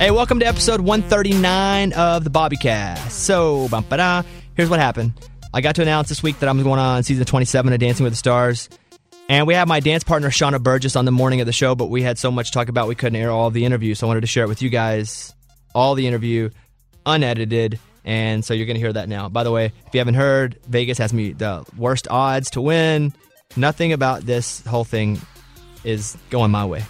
Hey, welcome to episode 139 of the Bobbycast. So, bum, ba-da. here's what happened. I got to announce this week that I'm going on season 27 of Dancing with the Stars. And we have my dance partner, Sharna Burgess, on the morning of the show, but we had so much to talk about we couldn't air all of the interview. So I wanted to share it with you guys, all the interview, unedited. And so you're going to hear that now. By the way, if you haven't heard, Vegas has me the worst odds to win. Nothing about this whole thing is going my way.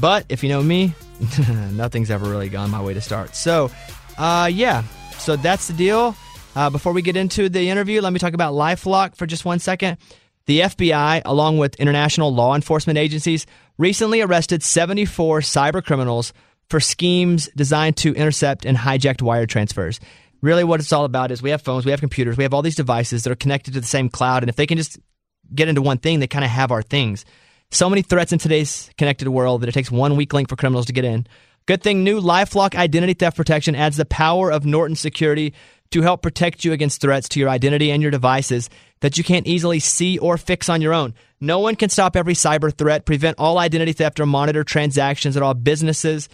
But if you know me, nothing's ever really gone my way to start. So, uh, yeah, so that's the deal. Uh, before we get into the interview, let me talk about Lifelock for just one second. The FBI, along with international law enforcement agencies, recently arrested 74 cyber criminals for schemes designed to intercept and hijack wire transfers. Really, what it's all about is we have phones, we have computers, we have all these devices that are connected to the same cloud, and if they can just get into one thing, they kind of have our things. So many threats in today's connected world that it takes one weak link for criminals to get in. Good thing new Lifelock identity theft protection adds the power of Norton Security to help protect you against threats to your identity and your devices that you can't easily see or fix on your own. No one can stop every cyber threat, prevent all identity theft, or monitor transactions at all businesses.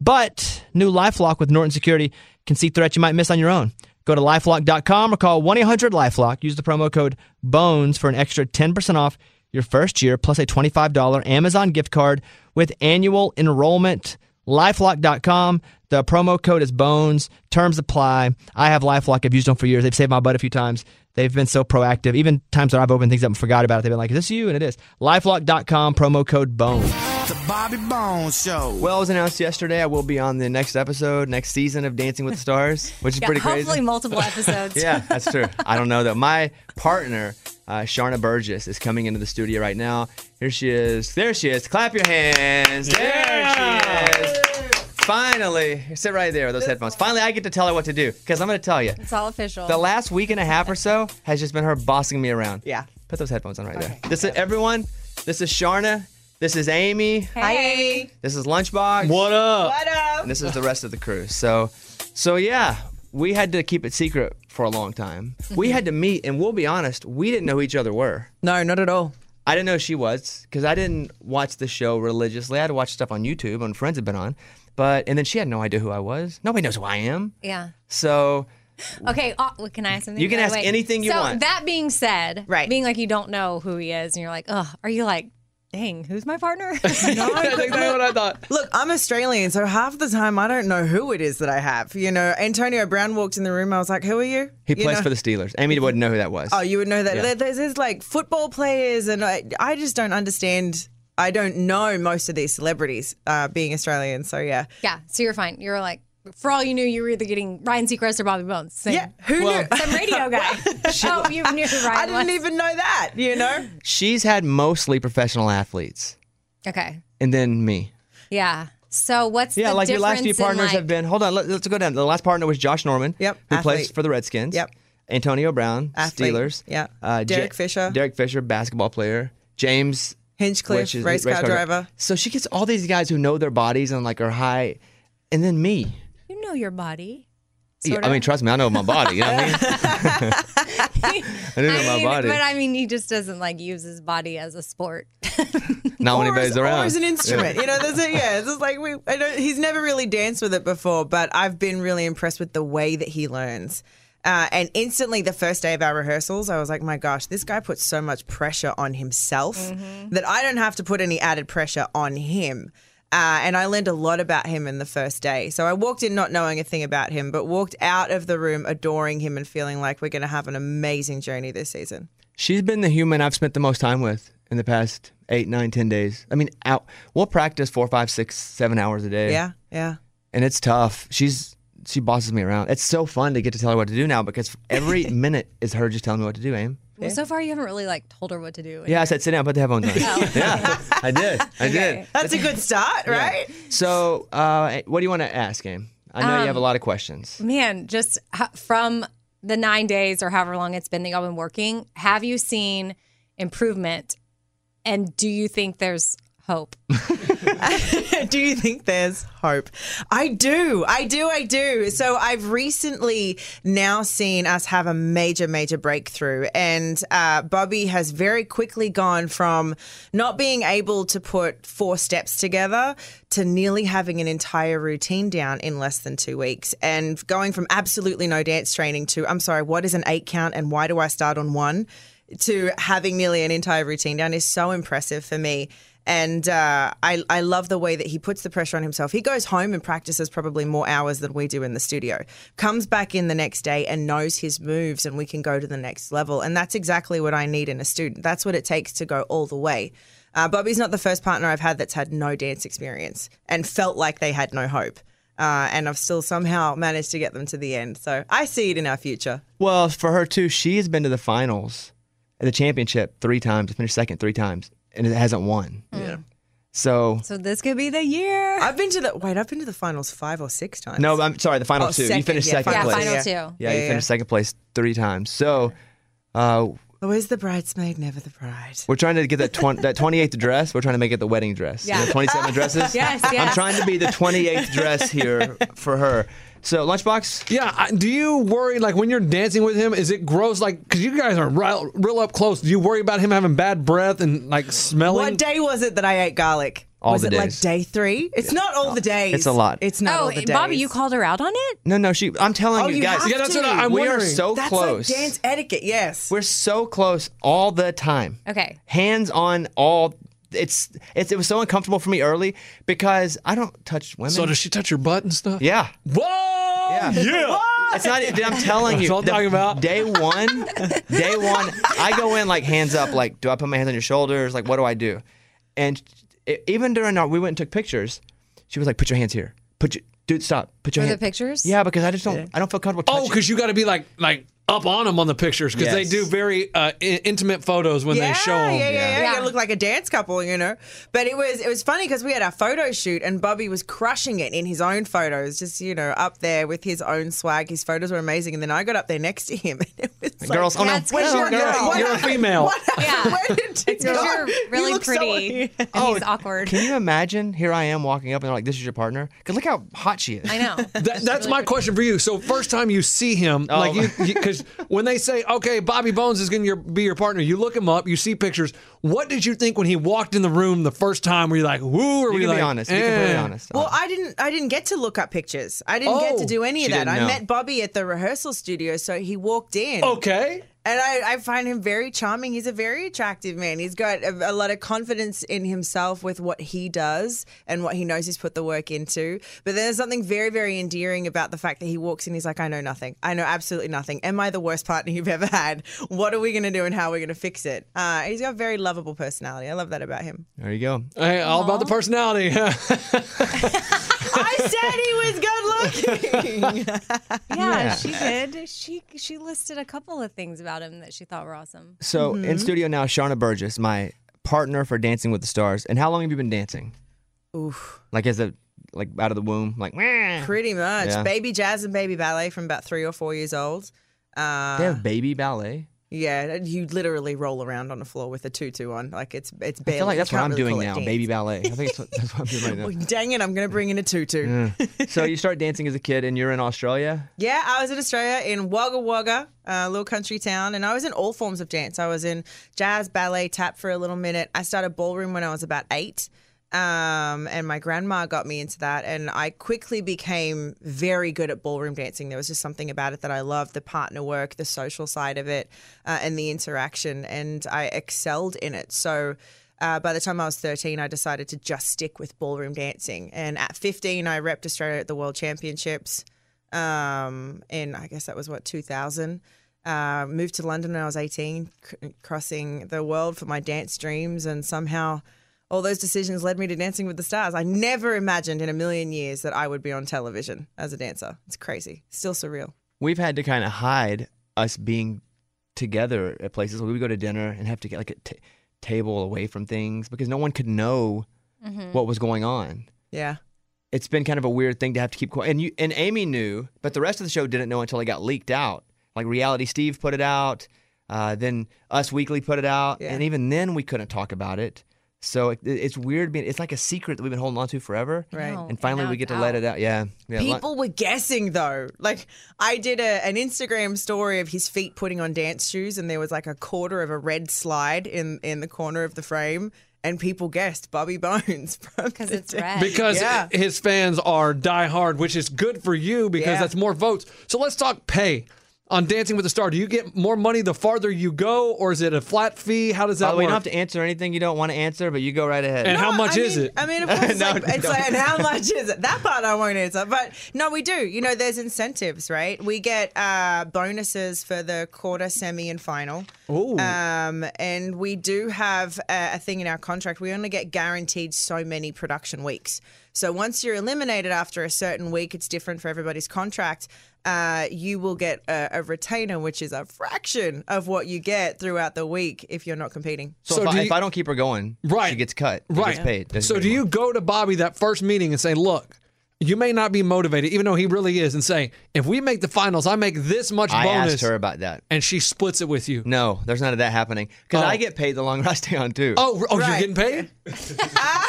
But new Lifelock with Norton Security can see threats you might miss on your own. Go to lifelock.com or call 1 800 Lifelock. Use the promo code BONES for an extra 10% off your first year plus a $25 Amazon gift card with annual enrollment. Lifelock.com. The promo code is bones. Terms apply. I have Lifelock. I've used them for years. They've saved my butt a few times. They've been so proactive. Even times that I've opened things up and forgot about it, they've been like, is this you? And it is. Lifelock.com, promo code bones. The Bobby Bones Show. Well, it was announced yesterday. I will be on the next episode, next season of Dancing with the Stars, which is Yeah, pretty hopefully crazy. Hopefully, multiple episodes. Yeah, that's true. I don't know though. My partner, uh, Sharna Burgess, is coming into the studio right now. Here she is. There she is. Clap your hands. There she is. Finally, sit right there with those headphones. Finally, I get to tell her what to do because I'm going to tell you. It's all official. The last week and a half or so has just been her bossing me around. Yeah. Put those headphones on right there. This is everyone. This is Sharna. This is Amy. hey. This is Lunchbox. What up? What up? And this is the rest of the crew. So, so yeah, we had to keep it secret for a long time. We had to meet, and we'll be honest, we didn't know who each other were. No, not at all. I didn't know who she was because I didn't watch the show religiously. I had to watch stuff on YouTube when friends had been on, but and then she had no idea who I was. Nobody knows who I am. Yeah. So Okay. Uh, well, can I ask something? You can ask way? anything you so, want. that being said, Right. being like you don't know who he is, and you're like, oh, are you like, dang, who's my partner? No, that's exactly what I thought. Look, I'm Australian, so half the time I don't know who it is that I have. You know, Antonio Brown walked in the room. I was like, "Who are you?" He You plays know? for the Steelers. Amy wouldn't know who that was. Oh, you would know that. Yeah. There's, there's like football players, and I, I just don't understand. I don't know most of these celebrities uh, being Australian. So yeah, yeah. So you're fine. You're like, for all you knew, you were either getting Ryan Seacrest or Bobby Bones. Same, yeah. Who knew? Some radio guy. oh, you knew who Ryan I didn't was. even know that. You know. She's had mostly professional athletes, Okay. and then me. Yeah. So what's Yeah, the like your last few partners like- have been. Hold on, let, us go down. The last partner was Josh Norman. Yep, Who plays for the Redskins. Yep. Antonio Brown, Athlete. Steelers. Yeah. Uh, Derek Fisher. Derek Fisher, basketball player. James. Hinchcliffe, which is- race car driver. So she gets all these guys who know their bodies and like are high, and then me. You know your body. Yeah, I mean, trust me, I know my body. You know what I mean? I do know I my mean, body. But I mean, he just doesn't like use his body as a sport. Not when or anybody's as, around. Or as an instrument. You know, there's a, yeah, it's just like we, I don't, he's never really danced with it before, but I've been really impressed with the way that he learns. Uh, and instantly, the first day of our rehearsals, I was like, my gosh, this guy puts so much pressure on himself that I don't have to put any added pressure on him. Uh, and I learned a lot about him in the first day. So I walked in not knowing a thing about him, but walked out of the room adoring him and feeling like we're going to have an amazing journey this season. She's been the human I've spent the most time with in the past eight, nine, ten days. I mean, out. We'll practice four, five, six, seven hours a day. Yeah, yeah. and it's tough. She's she bosses me around. It's so fun to get to tell her what to do now because every minute is her just telling me what to do. Aim. Well, so far you haven't really like told her what to do. Yeah, I said sit down, put the headphones on. Oh. Yeah, I did. I did. That's a good start, right? So, uh, what do you want to ask, Aim? I know Um, you have a lot of questions. Man, just from the nine days or however long it's been that y'all been working, have you seen improvement? And do you think there's hope. do you think there's hope? I do. I do. I do. So I've recently now seen us have a major, major breakthrough. And uh, Bobby has very quickly gone from not being able to put four steps together to nearly having an entire routine down in less than two weeks. And going from absolutely no dance training to, I'm sorry, what is an eight count and why do I start on one? To having nearly an entire routine down is so impressive for me. And uh, I, I love the way that he puts the pressure on himself. He goes home and practices probably more hours than we do in the studio, comes back in the next day and knows his moves, and we can go to the next level. And that's exactly what I need in a student. That's what it takes to go all the way. Uh, Bobby's not the first partner I've had that's had no dance experience and felt like they had no hope. Uh, and I've still somehow managed to get them to the end. So I see it in our future. Well, for her too, she's been to the finals, at the championship three times, finished second three times, and it hasn't won. Yeah. So So this could be the year. I've been to the wait. I've been to the finals five or six times. no, I'm sorry, the final Oh, two. you second, finished yeah, second yeah, place. final yeah. two. Yeah, Yeah, you yeah. finished second place three times. So uh, Always the bridesmaid, never the bride. we're trying to get that twen- that 28th dress. We're trying to make it the wedding dress. Yeah. You know, 27 dresses. Yes, I'm yes. trying to be the 28th dress here for her. So lunchbox. Yeah, I- do you worry like when you're dancing with him? Is it gross? Like, because you guys are real, real up close. Do you worry about him having bad breath and like smelling? What day was it that I ate garlic? All was the it days. like day three? It's not all the days. It's a lot. It's not oh, all the days. Bobby, you called her out on it? No, no, she. I'm telling Oh, you you guys. have Yeah, that's to. what I- I'm we are so That's close. like dance etiquette. Yes. We're so close all the time. Okay. Hands on all. It's it's it was so uncomfortable for me early because I don't touch women. so does she touch your butt and stuff? yeah. Whoa! Yeah. Yeah. It's not. I'm telling you. That's what I'm the- talking about. Day one, day one. I go in like hands up. Like, do I put my hands on your shoulders? Like, what do I do? And it, even during our, we went and took pictures. She was like, "Put your hands here. Put your dude, stop. Put your For the hand-" pictures? Yeah, because I just don't. I don't feel comfortable. Oh, touching. because you got to be like like up on them on the pictures because they do very uh, I- intimate photos when yeah, they show them. yeah, yeah, yeah, Yeah. You look like a dance couple, you know. But it was it was funny because we had our photo shoot and Bobby was crushing it in his own photos, just you know up there with his own swag. His photos were amazing, and then I got up there next to him, and it was like, girls. Oh no, That's Where's your no, girl? You're a female. Yeah. Where did you go? You're You really so- pretty and he's awkward. Can you imagine? Here I am walking up and they're like, "This is your partner." Because look how hot she is. I know. That, that's my question for you. So first time you see him, Oh. like you, because when they say, "Okay, Bobby Bones is going to be your partner," you look him up, you see pictures. What did you think when he walked in the room the first time? Were you like, "Woo"? Or were You you can like, be honest. You can be eh? honest. Well, I didn't. I didn't get to look up pictures. I didn't get to Oh, do any of that. I met Bobby at the rehearsal studio, so he walked in. Okay. And I, I find him very charming. He's a very attractive man. He's got a, a lot of confidence in himself with what he does and what he knows he's put the work into. But there's something very, very endearing about the fact that he walks in, he's like, I know nothing. I know absolutely nothing. Am I the worst partner you've ever had? What are we going to do and how are we going to fix it? Uh, he's got a very lovable personality. I love that about him. there you go. Hey, all about the personality. I said he was good looking. Yeah, Yeah. she did. She she listed a couple of things about him that she thought were awesome. So in studio now, Sharna Burgess, my partner for Dancing with the Stars. And how long have you been dancing? Oof. Like as a like out of the womb, like "Meh." Pretty much. Yeah. Baby jazz and baby ballet from about three or four years old. Uh, they have baby ballet. Yeah, you literally roll around on the floor with a tutu on. Like it's it's I feel like that's what I'm really doing now, dance. baby ballet. I think it's, that's what I'm doing right now. dang it, I'm gonna bring in a tutu. Yeah. so you start dancing as a kid, and you're in Australia. Yeah, I was in Australia in Wagga Wagga, a little country town, and I was in all forms of dance. I was in jazz, ballet, tap for a little minute. I started ballroom when I was about eight. Um, and my grandma got me into that, and I quickly became very good at ballroom dancing. There was just something about it that I loved the partner work, the social side of it, uh, and the interaction, and I excelled in it. So, uh, by the time I was 13, I decided to just stick with ballroom dancing. And at 15, I repped Australia at the World Championships um, in, I guess that was what, 2000. Uh, moved to London when I was 18, cr- crossing the world for my dance dreams. And somehow all those decisions led me to Dancing with the Stars. I never imagined in a million years that I would be on television as a dancer. It's crazy. Still surreal. We've had to kind of hide us being together at places. Where we would go to dinner and have to get like a t- table away from things because no one could know what was going on. Yeah. It's been kind of a weird thing to have to keep quiet. And you and Amy knew, but the rest of the show didn't know until it got leaked out. Like Reality Steve put it out, uh, then Us Weekly put it out, Yeah. and even then we couldn't talk about it. So it, it's weird being. It's like a secret that we've been holding on to forever. Right. know, And finally, now we get it's to let it out. Yeah. yeah li- People were guessing though. Like I did a, an Instagram story of his feet putting on dance shoes, and there was like a quarter of a red slide in in the corner of the frame, and people guessed Bobby Bones Because it's red. Because Yeah. his fans are diehard, which is good for you because Yeah. that's more votes. So let's talk pay. On Dancing with the Star, do you get more money the farther you go, or is it a flat fee? How does that the way, work? We don't have to answer anything you don't want to answer, but you go right ahead. And how much I is mean- it? I mean, of course, it's, No, like, it's like, and how much is it? That part I won't answer. But no, we do. You know, there's incentives, right? We get uh, bonuses for the quarter, semi, and final. Ooh. Um, and we do have a, a thing in our contract. We only get guaranteed so many production weeks. So once you're eliminated after a certain week, it's different for everybody's contract. Uh, you will get a, a retainer, which is a fraction of what you get throughout the week if you're not competing. so So if, do I, you- if I don't keep her going, Right. she gets cut. Right. Gets paid. Doesn't So do you go to Bobby that first meeting and say, look, you may not be motivated, even though he really is, and say, if we make the finals, I make this much I bonus. asked her about that. And she splits it with you. No, there's none of that happening because Oh. I get paid the longer I stay on too. Oh, oh, you're Right. getting paid?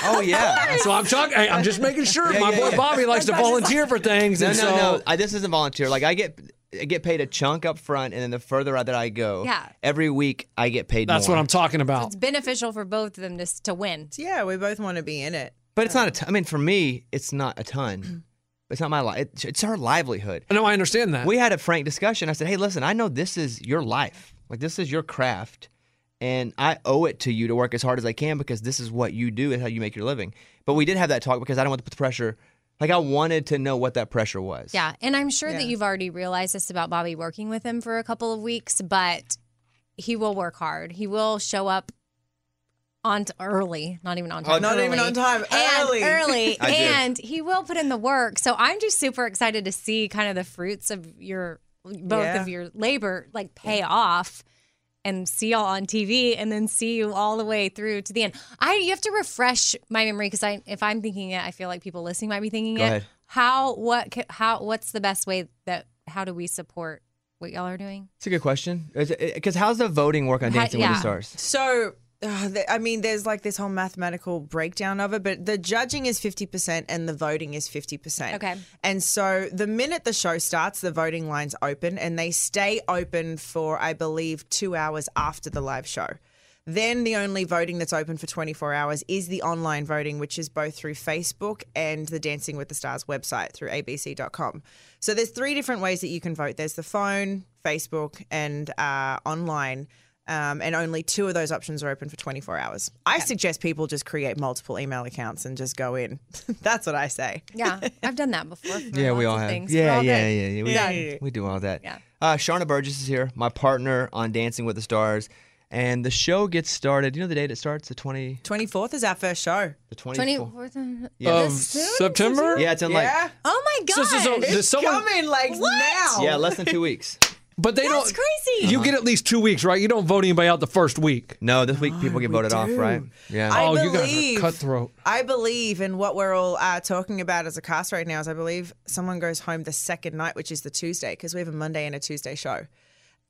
oh yeah. So I'm talking. I'm just making sure. Yeah, My yeah, boy yeah. Bobby likes to volunteer for things, No, and no, so no. I, this isn't volunteer. Like I get, I get paid a chunk up front, and then the further out that I go, Yeah. every week I get paid. that's more. what I'm talking about. it's beneficial for both of them to, s- to win. Yeah, we both want to be in it. But it's not a ton. I mean, for me, it's not a ton. It's not my life. It, it's our livelihood. No, I understand that. We had a frank discussion. I said, "Hey, listen, I know this is your life. Like this is your craft, and I owe it to you to work as hard as I can because this is what you do and how you make your living." But we did have that talk because I don't want to put the pressure. Like I wanted to know what that pressure was. Yeah, and I'm sure that you've already realized this about Bobby working with him for a couple of weeks, but he will work hard. He will show up on t- early, not even on oh, time. not even early. on time, And early. early, and he will put in the work. So I'm just super excited to see kind of the fruits of your both Yeah. of your labor like pay off. And see y'all on TV, and then see you all the way through to the end. I you have to refresh my memory because I, if I'm thinking it, I feel like people listening might be thinking Go it. ahead. How what ca- how what's the best way that how do we support what y'all are doing? It's a good question. Because how's the voting work on How- Dancing with the Stars? So, uh, I mean, there's like this whole mathematical breakdown of it, but the judging is 50% and the voting is 50%. Okay. And so the minute the show starts, the voting lines open and they stay open for, I believe, two hours after the live show. Then the only voting that's open for 24 hours is the online voting, which is both through Facebook and the Dancing with the Stars website through abc.com. So there's three different ways that you can vote. There's the phone, Facebook, and uh, online. Um, and only two of those options are open for 24 hours. I suggest people just create multiple email accounts and just go in. That's what I say. Yeah, I've done that before. Yeah, we all have. Things. Yeah, all yeah, yeah, yeah. We, Yeah, yeah, yeah. we do all that. Yeah. Uh, Sharna Burgess is here, my partner on Dancing with the Stars. And the show gets started. You know the date it starts? The 20, 24th is our first show. the 24th? 24th of Yeah. of September. Yeah, it's in like, Oh my god! so- so- It's someone- coming like now. yeah, less than two weeks. But they That's don't. That's crazy. You get at least two weeks, right? You don't vote anybody out the first week. No, this week people get we voted off, right? Yeah. I oh, you guys believe- are cutthroat. I believe in what we're all uh, talking about as a cast right now is I believe someone goes home the second night, which is the Tuesday, because we have a Monday and a Tuesday show.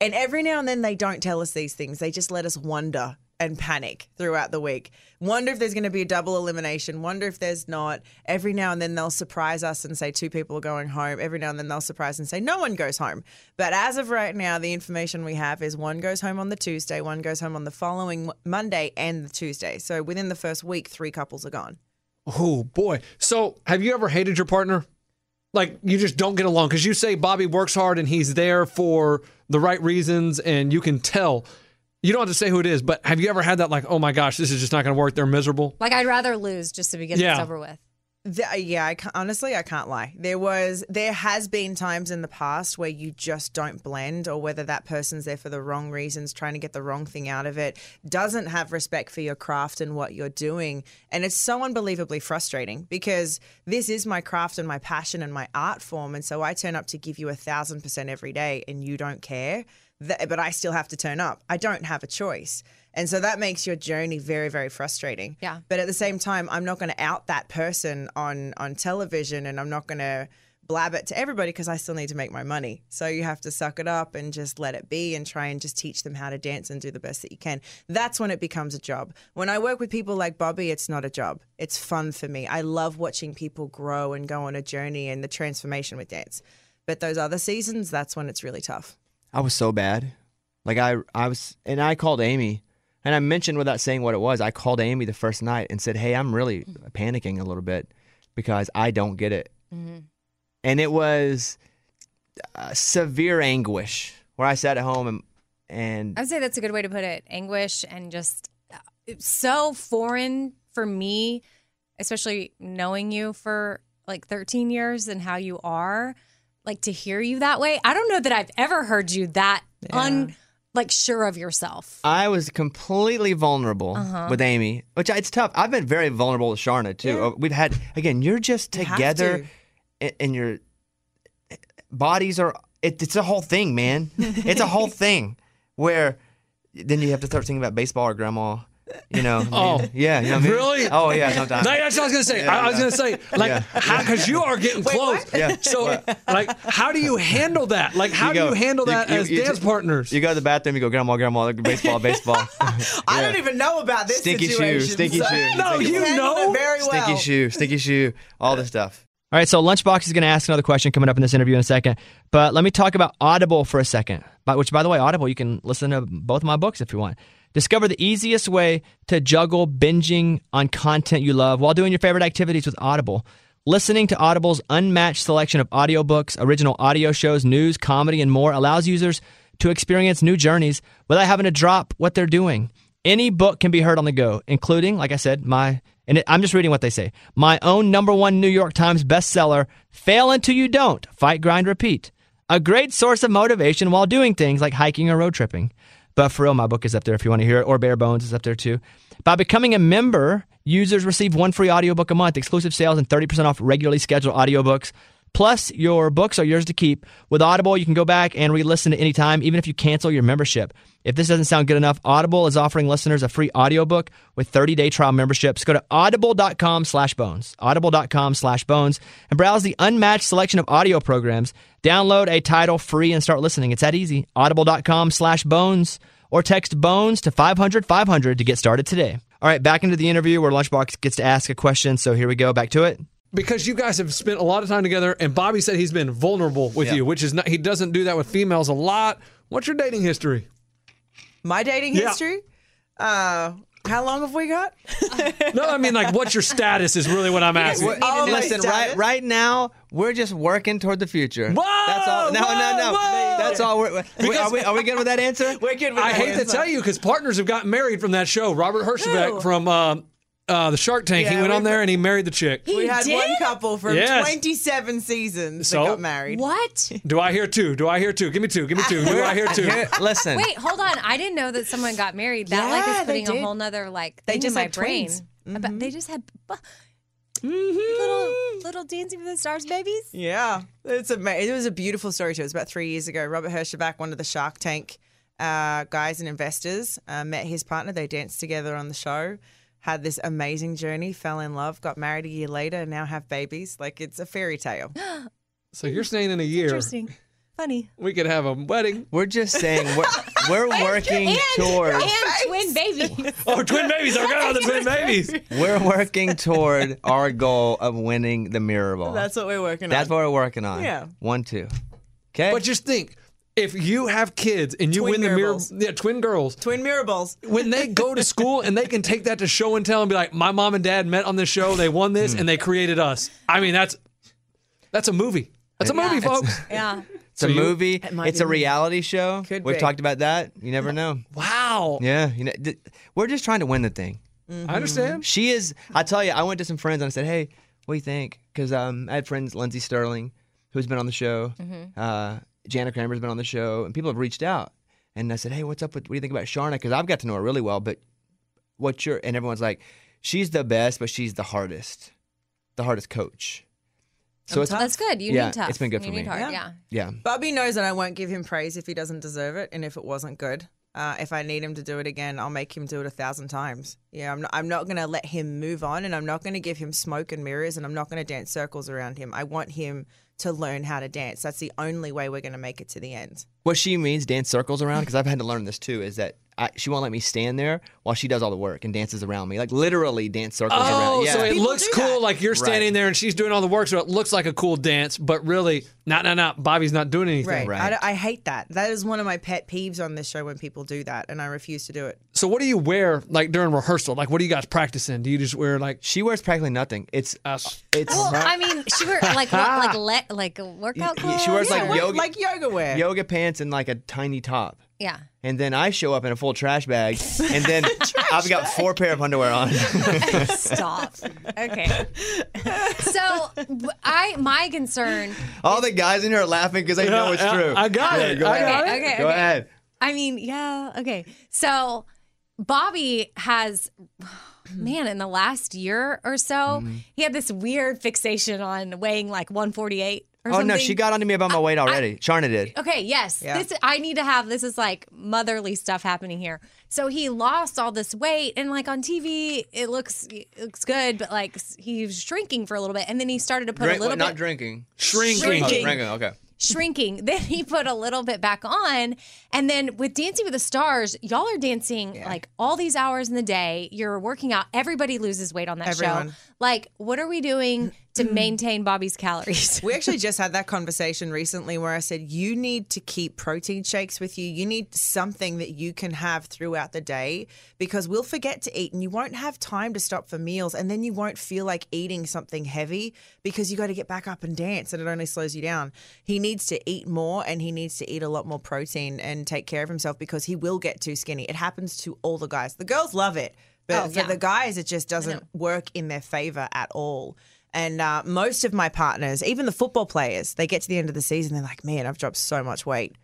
And every now and then they don't tell us these things. They just let us wonder and panic throughout the week. Wonder if there's going to be a double elimination. Wonder if there's not. Every now and then they'll surprise us and say two people are going home. Every now and then they'll surprise and say no one goes home. But as of right now, the information we have is one goes home on the Tuesday, one goes home on the following Monday and the Tuesday. So within the first week, three couples are gone. Oh boy. So, have you ever hated your partner? Like you just don't get along because you say Bobby works hard and he's there for the right reasons, and you can tell. You don't have to say who it is, but have you ever had that like, oh my gosh, this is just not going to work? They're miserable. like I'd rather lose just to get Yeah. this over with. The, uh, yeah, I can't, honestly, I can't lie. There was, there has been times in the past where you just don't blend, or whether that person's there for the wrong reasons, trying to get the wrong thing out of it, doesn't have respect for your craft and what you're doing, and it's so unbelievably frustrating because this is my craft and my passion and my art form, and so I turn up to give you a thousand percent every day, and you don't care, Th- but I still have to turn up. I don't have a choice. And so that makes your journey very, very frustrating. Yeah. But at the same time, I'm not going to out that person on on television, and I'm not going to blab it to everybody because I still need to make my money. So you have to suck it up and just let it be and try and just teach them how to dance and do the best that you can. That's when it becomes a job. When I work with people like Bobby, it's not a job. It's fun for me. I love watching people grow and go on a journey and the transformation with dance. But those other seasons, that's when it's really tough. I was so bad. Like I, I was, and I called Amy, and I mentioned without saying what it was. I called Amy the first night and said, "Hey, I'm really panicking a little bit because I don't get it," and it was uh, severe anguish. Where I sat at home and and I would say that's a good way to put it. Anguish and just uh, so foreign for me, especially knowing you for like 13 years and how you are. Like to hear you that way. I don't know that I've ever heard you that un like sure of yourself. I was completely vulnerable Uh-huh. with Amy, which it's tough. I've been very vulnerable with Sharna too. Uh, We've had again. You're just together, to. and, and your bodies are. It, it's a whole thing, man. it's a whole thing where then you have to start thinking about baseball or grandma. You know. Oh. yeah. You know what I mean? Really? Oh yeah. Sometimes. No, that's what I was gonna say. I, I was gonna say, like, because you are getting close. Yeah. So, like, how do you handle that? Like, how You do you handle that you- as you dance just- partners? You go to the bathroom. You go, grandma, grandma, like, baseball, baseball. I don't even know about this Stinky shoe, situation. stinky so- shoe. No, You you know. very well. Stinky shoe, stinky shoe, all this stuff. All right, so Lunchbox is going to ask another question coming up in this interview in a second. But let me talk about Audible for a second. By, which, by the way, Audible, you can listen to both of my books if you want. Discover the easiest way to juggle binging on content you love while doing your favorite activities with Audible. Listening to Audible's unmatched selection of audiobooks, original audio shows, news, comedy, and more allows users to experience new journeys without having to drop what they're doing. Any book can be heard on the go, including, like I said, my, and I'm just reading what they say, my own number one New York Times bestseller, Fail Until You Don't Fight, Grind, Repeat. A great source of motivation while doing things like hiking or road tripping. But for real, my book is up there if you want to hear it, or Bare Bones is up there too. By becoming a member, users receive one free audiobook a month, exclusive sales, and 30% off regularly scheduled audiobooks. Plus, your books are yours to keep. With Audible, you can go back and re listen at any time, even if you cancel your membership. If this doesn't sound good enough, Audible is offering listeners a free audiobook with 30 day trial memberships. Go to audible.com slash bones, audible.com slash bones, and browse the unmatched selection of audio programs. Download a title free and start listening. It's that easy. Audible.com slash bones or text bones to 500 500 to get started today. All right, back into the interview where Lunchbox gets to ask a question. So here we go. Back to it. Because you guys have spent a lot of time together, and Bobby said he's been vulnerable with Yeah. you, which is not. He doesn't do that with females a lot. What's your dating history? My dating Yeah. history? Uh, how long have we got? No, I mean like, what's your status is really what I'm asking. We're- Oh, listen, right, right now we're just working toward the future. Whoa, That's all. No, no, no. whoa, whoa. That's all. We're, we are, we, are we good with that answer? We're good with I that hate to tell you because partners have gotten married from that show. Robert Who? Herjavec from uh, uh, the Shark Tank. he went on there and he married the chick. We had did? one couple from Yes. 27 seasons So? that got married. What? Do I hear two? Do I hear two? Give me two. Give me two. Do I hear two? Listen. Wait, hold on. I didn't know that someone got married. That like is putting a whole nother like They thing just in my had brain. twins. About- they just had bu- little little Dancing with the Stars babies. Yeah, it's a it was a beautiful story too. It was about three years ago. Robert Herjavec, one of the Shark Tank uh, guys and investors, uh, met his partner. They danced together on the show. Had this amazing journey, fell in love, got married a year later, and now have babies. Like it's a fairy tale. So you're saying in a year Interesting. Funny. we could have a wedding? We're just saying we're, we're working toward and twin babies. Oh, twin babies! I forgot about the twin babies. we're working toward our goal of winning the mirror ball. That's what we're working on. That's what we're working on. Yeah. One, two. Okay. But just think, if you have kids and you Twin win the mirror, yeah, twin girls. Twin Mirables. when they go to school and they can take that to show and tell and be like, my mom and dad met on this show, they won this, and they created us. I mean, that's that's a movie. That's a movie, folks. Yeah. it's a you- movie. might It's a a movie. reality show. Could We've be. talked about that. You never know. Wow. Yeah. You know, th- we're just trying to win the thing. I understand. She is. I tell you, I went to some friends and I said, "Hey, what do you think?" Because um, I had friends, Lindsey Stirling, who's been on the show. Uh, Jana Kramer's been on the show, and people have reached out. And I said, "Hey, what's up with? What do you think about Sharna?" Because I've got to know her really well, but what's your? And everyone's like, "She's the best, but she's the hardest, the hardest coach." So it's That's good. You Yeah, need tough. it's been good you for need me. hard. Yeah. Yeah. yeah. Bobby knows that I won't give him praise if he doesn't deserve it, and if it wasn't good. Uh, if I need him to do it again, I'll make him do it a thousand times. Yeah, I'm not, I'm not going to let him move on and I'm not going to give him smoke and mirrors and I'm not going to dance circles around him. I want him to learn how to dance. That's the only way we're going to make it to the end. What she means, dance circles around, because I've had to learn this too, is that I, she won't let me stand there while she does all the work and dances around me. Like literally dance circles Oh, around. Yeah. so it People looks cool, that. like you're standing Right. there and she's doing all the work, so it looks like a cool dance. But really, no, no, no. Bobby's not doing anything. Right. Right. I, I hate that. That is one of my pet peeves on this show when people do that, and I refuse to do it. So what do you wear like during rehearsal? Like what do you guys practice in? Do you just wear like she wears practically nothing. It's us? it's Well, I mean, she wear like what, like let like a workout clothes. she wears, like, or- Like- yoga- like yoga wear. yoga pants and like a tiny top. Yeah. And then I show up in a full trash bag, and then I've got four pair of underwear on. Stop. Okay. So I my concern. All the guys in here are laughing because they know it's Yeah, true. I got Yeah, it. Go I ahead. got Okay. it. Okay. Go okay. ahead. I mean, yeah. Okay. So Bobby has. Man, in the last year or so, Mm-hmm. he had this weird fixation on weighing like 148 or Oh something. no, she got onto me about my weight already. Sharna did. Okay, yes. Yeah. This I need to have this is like motherly stuff happening here. So he lost all this weight and like on TV it looks it looks good, but like he was shrinking for a little bit and then he started to put Drink, a little not bit drinking. Shrinking. Oh, Shrinking. drinking. Okay. shrinking. Then he put a little bit back on. And then with Dancing with the Stars, y'all are dancing like all these hours in the day. You're working out. Everybody loses weight on that Everyone. show. Like, what are we doing to hmm. maintain Bobby's calories? We actually just had that conversation recently where I said, you need to keep protein shakes with you. You need something that you can have throughout the day because we'll forget to eat and you won't have time to stop for meals. And then you won't feel like eating something heavy because you got to get back up and dance and it only slows you down. He needs to eat more and he needs to eat a lot more protein and take care of himself because he will get too skinny. It happens to all the guys. The girls love it. But Oh, for yeah. the guys, it just doesn't work in their favor at all. And uh, most of my partners, even the football players, they get to the end of the season, they're like, man, I've dropped so much weight.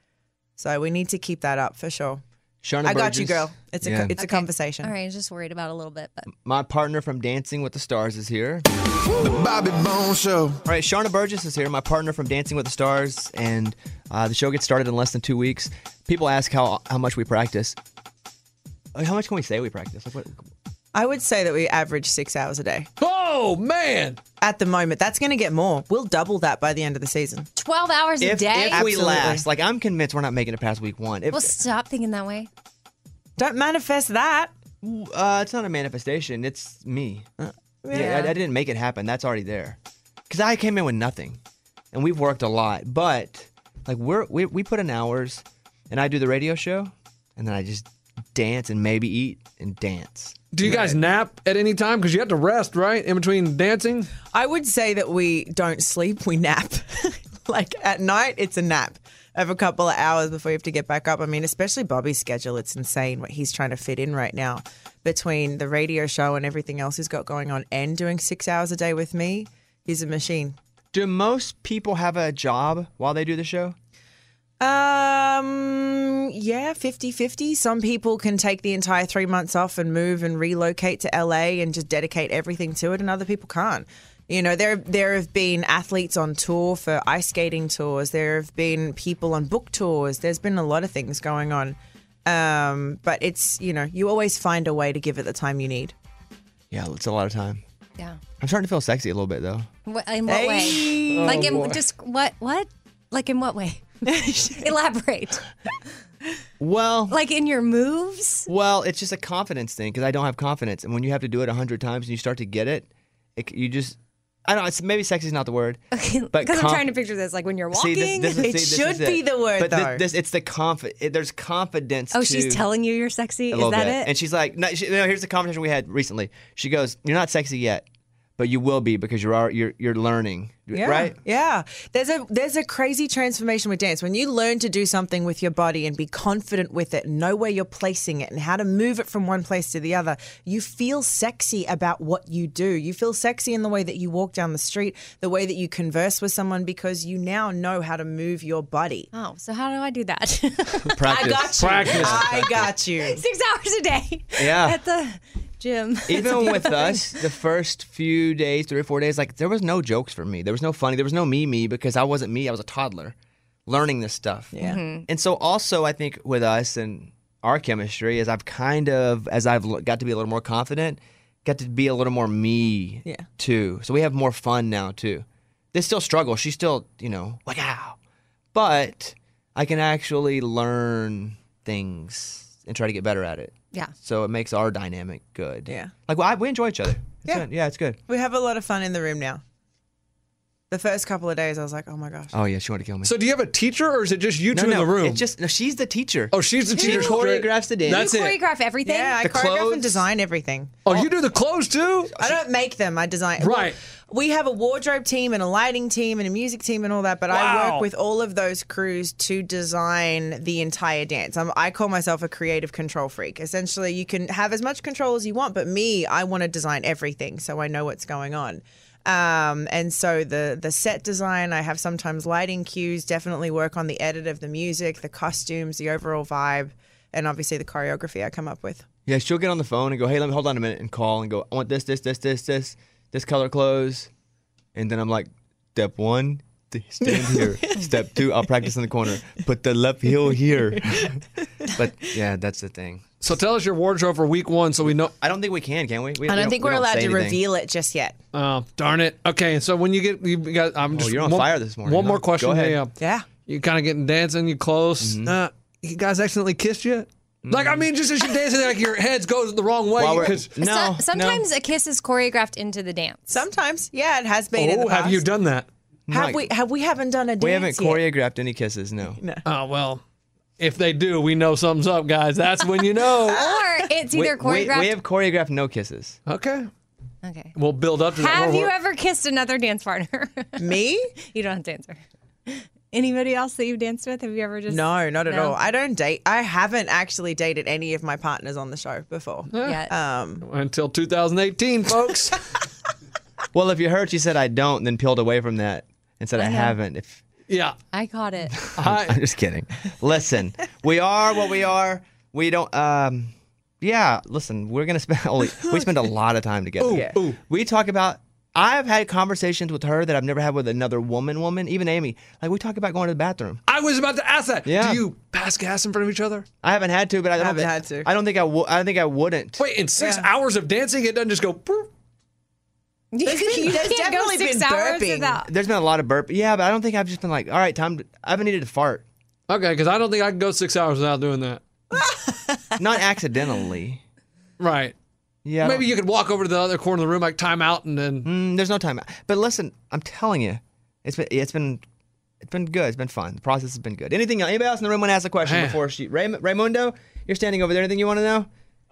So we need to keep that up for sure. Sharna I got you, girl. It's a Yeah. it's a conversation. All right, I was just worried about a little bit, but My partner from Dancing with the Stars is here. The Bobby Bone Show. All right, Sharna Burgess is here, my partner from Dancing with the Stars, and uh, the show gets started in less than two weeks. People ask how how much we practice. How much can we say we practice? Like what, I would say that we average six hours a day Oh man. At the moment. That's going to get more. We'll double that by the end of the season. 12 hours a if, day? if we Absolutely. last, like I'm convinced we're not making it past week one. If, well, stop thinking that way. Don't manifest that. uh, it's not a manifestation. It's me. yeah, I, I didn't make it happen. That's already there. Because I came in with nothing, and we've worked a lot. But like we're we we put in hours, and I do the radio show, and then I just dance and maybe eat and dance. Do you guys nap at any time? Because you have to rest, right? In between dancing? I would say that we don't sleep, we nap. like at night, it's a nap of a couple of hours before you have to get back up. I mean, especially Bobby's schedule, it's insane what he's trying to fit in right now between the radio show and everything else he's got going on and doing six hours a day with me. He's a machine. Do most people have a job while they do the show? Um, yeah, 50 50. Some people can take the entire three months off and move and relocate to LA and just dedicate everything to it, and other people can't. You know, there there have been athletes on tour for ice skating tours. There have been people on book tours. There's been a lot of things going on. Um, but it's you know, you always find a way to give it the time you need. Yeah, it's a lot of time. Yeah. I'm starting to feel sexy a little bit though. What, in what way? like in just what what? Like in what way? Elaborate. Well, Like in your moves? well, it's just a confidence thing because I don't have confidence, and when you have to do it a hundred times and you start to get it, it you just I don't know. It's, maybe sexy is not the word, but Because I'm trying to picture this, like when you're See, walking. this, this is, It see, this should be the word, but though. This, it's the confi- There's confidence. oh, to- she's telling you you're sexy. Is that bit. it? And she's like, no, she, no, here's the conversation we had recently. She goes, "You're not sexy yet, but you will be because you're you're you're learning, Yeah. right?" Yeah. There's a there's a crazy transformation with dance. When you learn to do something with your body and be confident with it, know where you're placing it and how to move it from one place to the other, you feel sexy about what you do. You feel sexy in the way that you walk down the street, the way that you converse with someone because you now know how to move your body. oh, so how do I do that? Practice. I got you. Practice. I got you. Six hours a day. Yeah. At the gym. Even with us, the first few days, three or four days, like there was no jokes for me. There was no funny. There was no me me because I wasn't me. I was a toddler, learning this stuff. Yeah. Mm-hmm. And so also, I think with us, and our chemistry is I've kind of as I've got to be a little more confident, got to be a little more me Yeah. too. So we have more fun now too. They still struggle. She's still, you know, like ow. But I can actually learn things and try to get better at it. Yeah. So it makes our dynamic good. Yeah. Like well, I, we enjoy each other. It's Yeah. good. Yeah, it's good. We have a lot of fun in the room now. The first couple of days, I was like, oh my gosh. Oh yeah, she wanted to kill me. So do you have a teacher or is it just you no, two no, in the room? It's just no, she's the teacher. oh, she's the she teacher. choreographs the dance. That's you it. choreograph everything. Yeah, I The choreograph clothes? and design everything. Oh, you do the clothes too? I don't make them. I design. Right. We have a wardrobe team and a lighting team and a music team and all that, but I work with all of those crews to design the entire dance. I'm, I call myself a creative control freak. Essentially, you can have as much control as you want, but me, I want to design everything so I know what's going on. Um, and so the the set design, I have sometimes lighting cues. Definitely work on the edit of the music, the costumes, the overall vibe, and obviously the choreography I come up with. Yeah, she'll get on the phone and go, "Hey, let me hold on a minute," and call and go, "I want this, this, this, this, this, this color clothes," and then I'm like, "Step one, stand here. Step two, I'll practice in the corner. Put the left heel here." but yeah, that's the thing. So tell us your wardrobe for week one so we know. I don't think we can, can we? we I don't think we we're allowed to anything. reveal it just yet. Oh, darn it. Okay, so when you get, you got, I'm just. Oh, you're on one- fire this morning, One huh? more question. Go ahead. Hey, uh, Yeah. You're kind of getting dancing, you close. Mm-hmm. Uh, you guys accidentally kissed yet? Like, I mean, just as you're dancing, like your heads goes the wrong way. While we're- 'cause- no, So- no. sometimes a kiss is choreographed into the dance. Sometimes, yeah, it has been. in oh, the past. have you done that? Have Mike, we? Have we haven't done a dance We haven't yet. choreographed any kisses. No. Oh, well, if they do, we know something's up, guys. That's when you know. or it's We, either we, choreographed. we have choreographed no kisses. okay. okay. We'll build up to that. Have We're- you ever kissed another dance partner? Me? you don't have to answer. Anybody else that you've danced with? Have you ever just No, not at No? all. I don't date. I haven't actually dated any of my partners on the show before. yet? Um, Until 2018, folks. Well, if you heard she said I don't, then peeled away from that and said I, know. haven't. If yeah. I caught it. I'm I, just kidding. Listen, we are what we are. We don't. Um, yeah. Listen, we're gonna spend. Only, we spend a lot of time together. Ooh, Yeah. ooh. We talk about. I've had conversations with her that I've never had with another woman. Woman, even Amy. Like we talk about going to the bathroom. I was about to ask that. Yeah. Do you pass gas in front of each other? I haven't had to, but I, don't haven't thi- had to. I don't think I would. I don't think I wouldn't. Wait, in six Yeah. hours of dancing, it doesn't just go. "Boop." You There's can't definitely go six been hours burping. without. There's been a lot of burp. Yeah, but I don't think I've just been like, all right, time. To, I haven't needed to fart. Okay, because I don't think I can go six hours without doing that. Not accidentally. Right. Yeah. Maybe you could walk over to the other corner of the room, like time out, and then. Mm, there's no time. out. But listen, I'm telling you, it's been it's been it's been good. It's been fun. The process has been good. Anything? Anybody else in the room want to ask a question Man. before she? Ray, Raymundo, you're standing over there. Anything you want to know?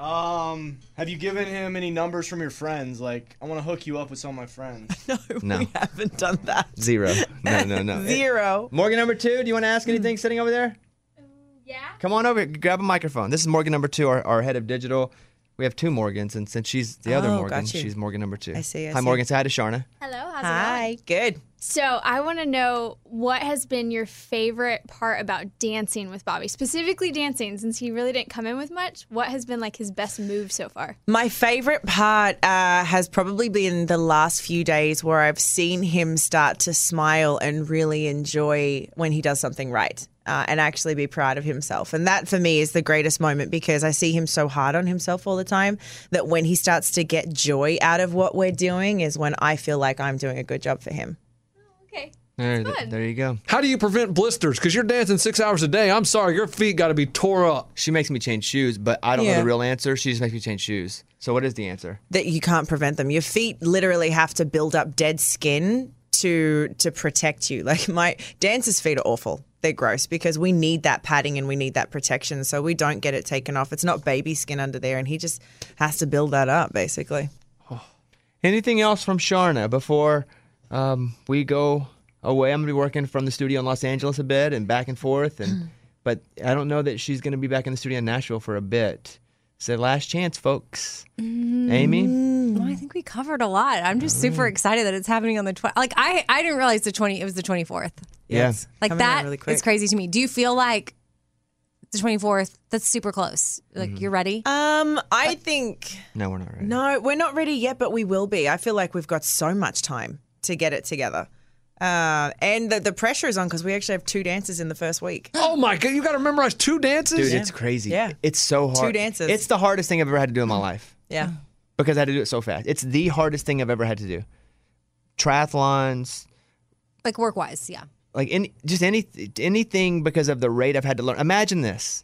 Um, have you given him any numbers from your friends? Like, I want to hook you up with some of my friends. no, No. we haven't done that. Zero. No, no, no. Zero. Morgan number two. Do you want to ask anything sitting over there? Yeah. Come on over. Grab a microphone. This is Morgan number two, our, our head of digital. We have two Morgans, and since she's the other Oh, Morgan, she's Morgan number two. I see, I Hi, see. Morgan. Say hi to Sharna. Hello. How's it Hi. going? Good. So I want to know what has been your favorite part about dancing with Bobby, specifically dancing, since he really didn't come in with much. What has been like his best move so far? My favorite part uh, has probably been the last few days where I've seen him start to smile and really enjoy when he does something right uh, and actually be proud of himself. And that for me is the greatest moment because I see him so hard on himself all the time that when he starts to get joy out of what we're doing is when I feel like I'm doing a good job for him. Okay. There, fun. there you go. How do you prevent blisters? Because you're dancing six hours a day. I'm sorry, your feet got to be tore up. She makes me change shoes, but I don't know Yeah. the real answer. She just makes me change shoes. So what is the answer? that you can't prevent them. Your feet literally have to build up dead skin to to protect you. Like my dancers' feet are awful. They're gross because we need that padding and we need that protection, so we don't get it taken off. It's not baby skin under there, and he just has to build that up, basically. Anything else from Sharna before um, we go away? I'm gonna be working from the studio in Los Angeles a bit and back and forth, and but I don't know that she's gonna be back in the studio in Nashville for a bit. So last chance, folks. Amy, Well, I think we covered a lot. I'm just super excited that it's happening on the 20. Like I, I didn't realize the 20. It was the 24th. Yeah. it's Like coming that really is crazy to me. Do you feel like the 24th? That's super close. Like you're ready. Um, I think no, we're not ready. no, we're not ready yet, but we will be. I feel like we've got so much time to get it together. Uh, and the, the pressure is on because we actually have two dances in the first week. Oh my god, you got to memorize two dances. Dude, it's crazy. Yeah. It's so hard. Two dances. It's the hardest thing I've ever had to do in my life Yeah. because I had to do it so fast. It's the hardest thing I've ever had to do. Triathlons, Like work wise, yeah. like any, just any anything because of the rate I've had to learn. Imagine this,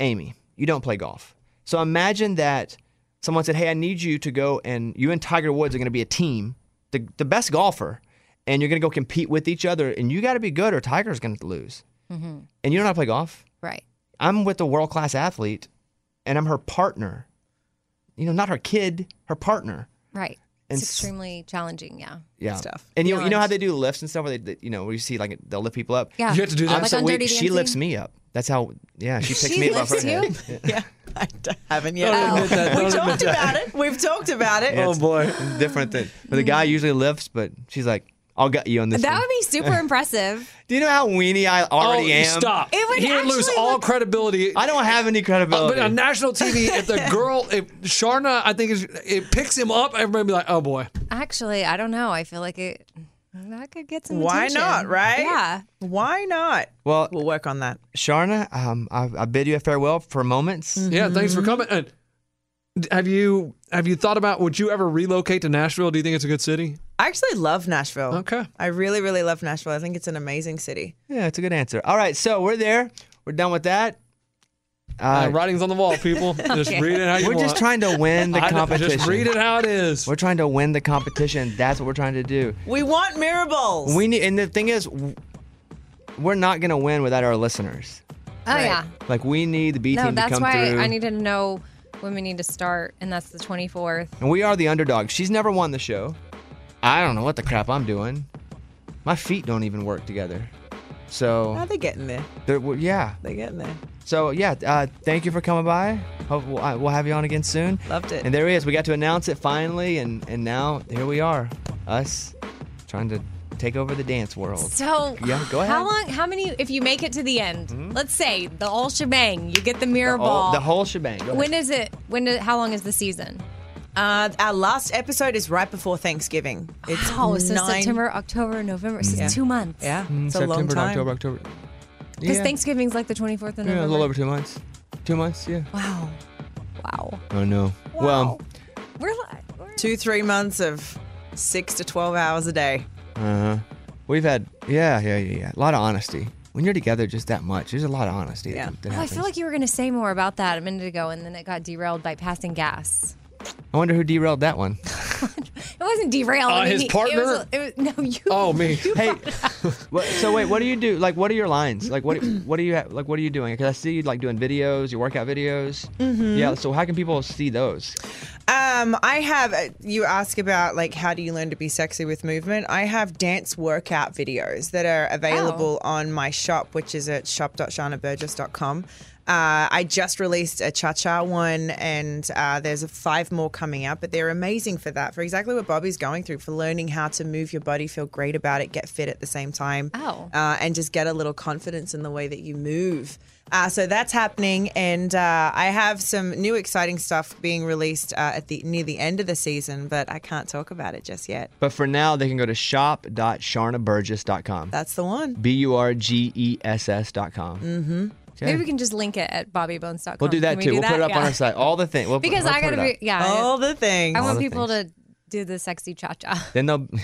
Amy. You don't play golf, so imagine that someone said, "Hey, I need you to go and you and Tiger Woods are going to be a team, the the best golfer, and you're going to go compete with each other, and you got to be good or Tiger's going to lose, mm-hmm. and you don't know how to play golf." Right. I'm with a world class athlete and I'm her partner. You know, not her kid, her partner. Right. And It's s- extremely challenging, yeah. Yeah. Stuff. And you, you know how they do lifts and stuff where they, they- you know, where you see like they'll lift people up. Yeah. You have to do that? Like so on weak, Dirty she lifts me up. That's how, yeah, she picks She me up off her lifts you? head. Yeah. I d- haven't yet. Don't admit that. we Don't admit talked that. about it. We've talked about it. Yeah, Oh it's boy. Different thing. But the guy usually lifts, but she's like, I'll get you on this. That one." would be super impressive. do you know how weenie I already oh, am? stop. It would he would lose actually all look- credibility. I don't have any Uh, credibility. but on national TV, if the girl, if Sharna, I think is, it picks him up, everybody be like, "Oh boy." Actually, I don't know. I feel like it that could get some Why attention. not, right? Yeah. Why not? well, We'll work on that. Sharna, um, I, I bid you a farewell for moments. Yeah, thanks for coming. And have you have you thought about would you ever relocate to Nashville? Do you think it's a good city? I actually love Nashville. Okay. I really, really love Nashville. I think it's an amazing city. Yeah, it's a good answer. All right, so we're there. We're done with that. Uh, Uh, writing's on the wall, people. Just read it how you we're want. just trying to win the I competition. Just read it how it is. We're trying to win the competition. That's what we're trying to do. We want mirror balls. We need, and the thing is, we're not gonna win without our listeners. Oh Right. yeah. Like we need the B No, team to come through. that's come why through. I needed to know when we need to start, and that's the 24th. and we are the underdog. She's never won the show. I don't know what the crap I'm doing. My feet don't even work together. So, oh, they're getting there. they're- well, yeah. They're getting there. So yeah, uh, thank you for coming by. Hope we'll, uh, we'll have you on again soon. Loved it. And there he is. We got to announce it finally, and and now here we are, us trying to take over the dance world. So Yeah, go ahead. How long? How many? If you make it to the end, let's say the whole shebang, you get the mirror All- ball. the whole shebang. Go ahead. when is it? When? Do, how long is the season? Uh, our last episode is right before Thanksgiving. It's Oh, so nine- September, October, November. So Yeah. it's two months. Yeah, Mm, it's a long September, time. October, October. Because Yeah. Thanksgiving's like the 24th of Yeah, November. a little over two months. Two months, yeah. Wow. Wow. Oh no. Well, We're like. We're, Two, three months of six to 12 hours a day. uh huh. We've had yeah, yeah, yeah, yeah. A lot of honesty. When you're together just that much, there's a lot of honesty. Yeah. That, that oh, I feel like you were going to say more about that a minute ago, and then it got derailed by passing gas. I wonder who derailed that one. It wasn't derailed. Uh, I mean, his he- partner? It was, it was, no, you. Oh me. hey, what, so wait, what do you do? Like, what are your lines? Like, what what do you ha- like? What are you doing? Because I see you like doing videos, your workout videos. Mm-hmm. Yeah. So how can people see those? Um, I have. uh, You ask about like how do you learn to be sexy with movement? I have dance workout videos that are available on my shop, which is at shop.sharnaburgess.com. Uh, I just released a cha cha one, and uh, there's five more coming out. But they're amazing for that, for exactly what Bobby's going through, for learning how to move your body, feel great about it, get fit at the same time, Oh. uh, and just get a little confidence in the way that you move. Uh, so that's happening, and uh, I have some new exciting stuff being released uh, at the near the end of the season, but I can't talk about it just yet. But for now, they can go to shop.sharnaburgess.com. That's the one. B U R G E S S dot com. Mm-hmm. Maybe we can just link it at bobbybones.com. We'll do that we too. do we'll put it that? up on our site. All the things. We'll, Because we'll I gotta be. Yeah. All the things. I want people things. to do the sexy cha cha. Then they'll.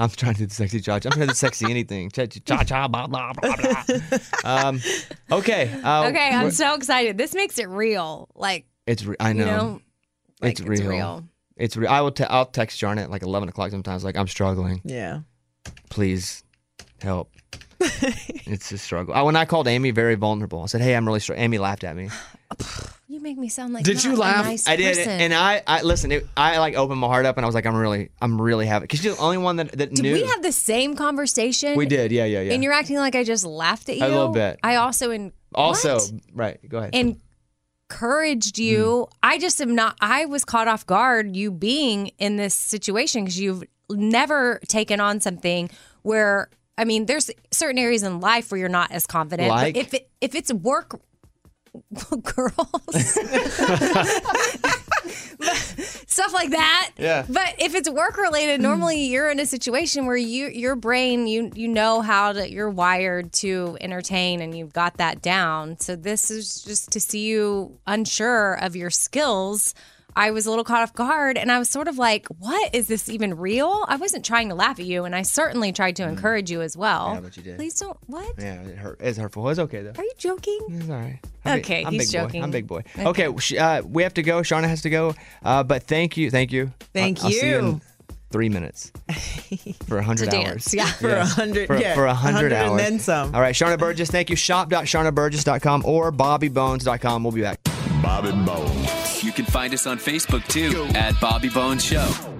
I'm trying to do the sexy cha cha. I'm trying to do sexy anything. Cha cha cha blah blah blah blah. um, okay. Uh, Okay, I'm so excited. This makes it real. Like It's. Re- I know. you know, like, it's real. It's real. I will. Te- I'll text Jarnet like 11 o'clock sometimes. Like I'm struggling. Yeah. Please help. it's a struggle. I, when I called Amy, very vulnerable. I said, "Hey, I'm really struggling." Amy laughed at me. You make me sound like Did not you a laugh? nice I did, person. and I, I listen. It, I like opened my heart up, and I was like, "I'm really, I'm really happy." Because you're the only one that that Did knew. we have the same conversation? We did, yeah, yeah, yeah. And you're acting like I just laughed at you. A little bit. I also in also what? right. Go ahead. And encouraged you. Mm. I just am not. I was caught off guard you being in this situation because you've never taken on something where. I mean, there's certain areas in life where you're not as confident. Like? But if it, if it's work, girls. stuff like that. Yeah. But if it's work related, normally hmm. you're in a situation where you your brain you you know how to you're wired to entertain and you've got that down. So this is just to see you unsure of your skills. I was a little caught off guard and I was sort of like, what is this even real? I wasn't trying to laugh at you and I certainly tried to encourage you as well. Mm. Yeah, but you did. Please don't what? Yeah, it hurt. It's hurtful. It's okay though. Are you joking? It's all right. I'm Okay, big, I'm he's big joking. Boy. I'm big boy. Okay, sh- uh, we have to go. Sharna has to go. Uh, but thank you, thank you. Thank I'll, I'll see you in three minutes for a hundred hours. yeah. For a hundred, For, yeah, for a hundred 100 hours. and then some. All right, Sharna Burgess, thank you. Shop.sharnaburgess.com or bobbybones.com. We'll be back. Bobby Bones. You can find us on Facebook too at Bobby Bones Show.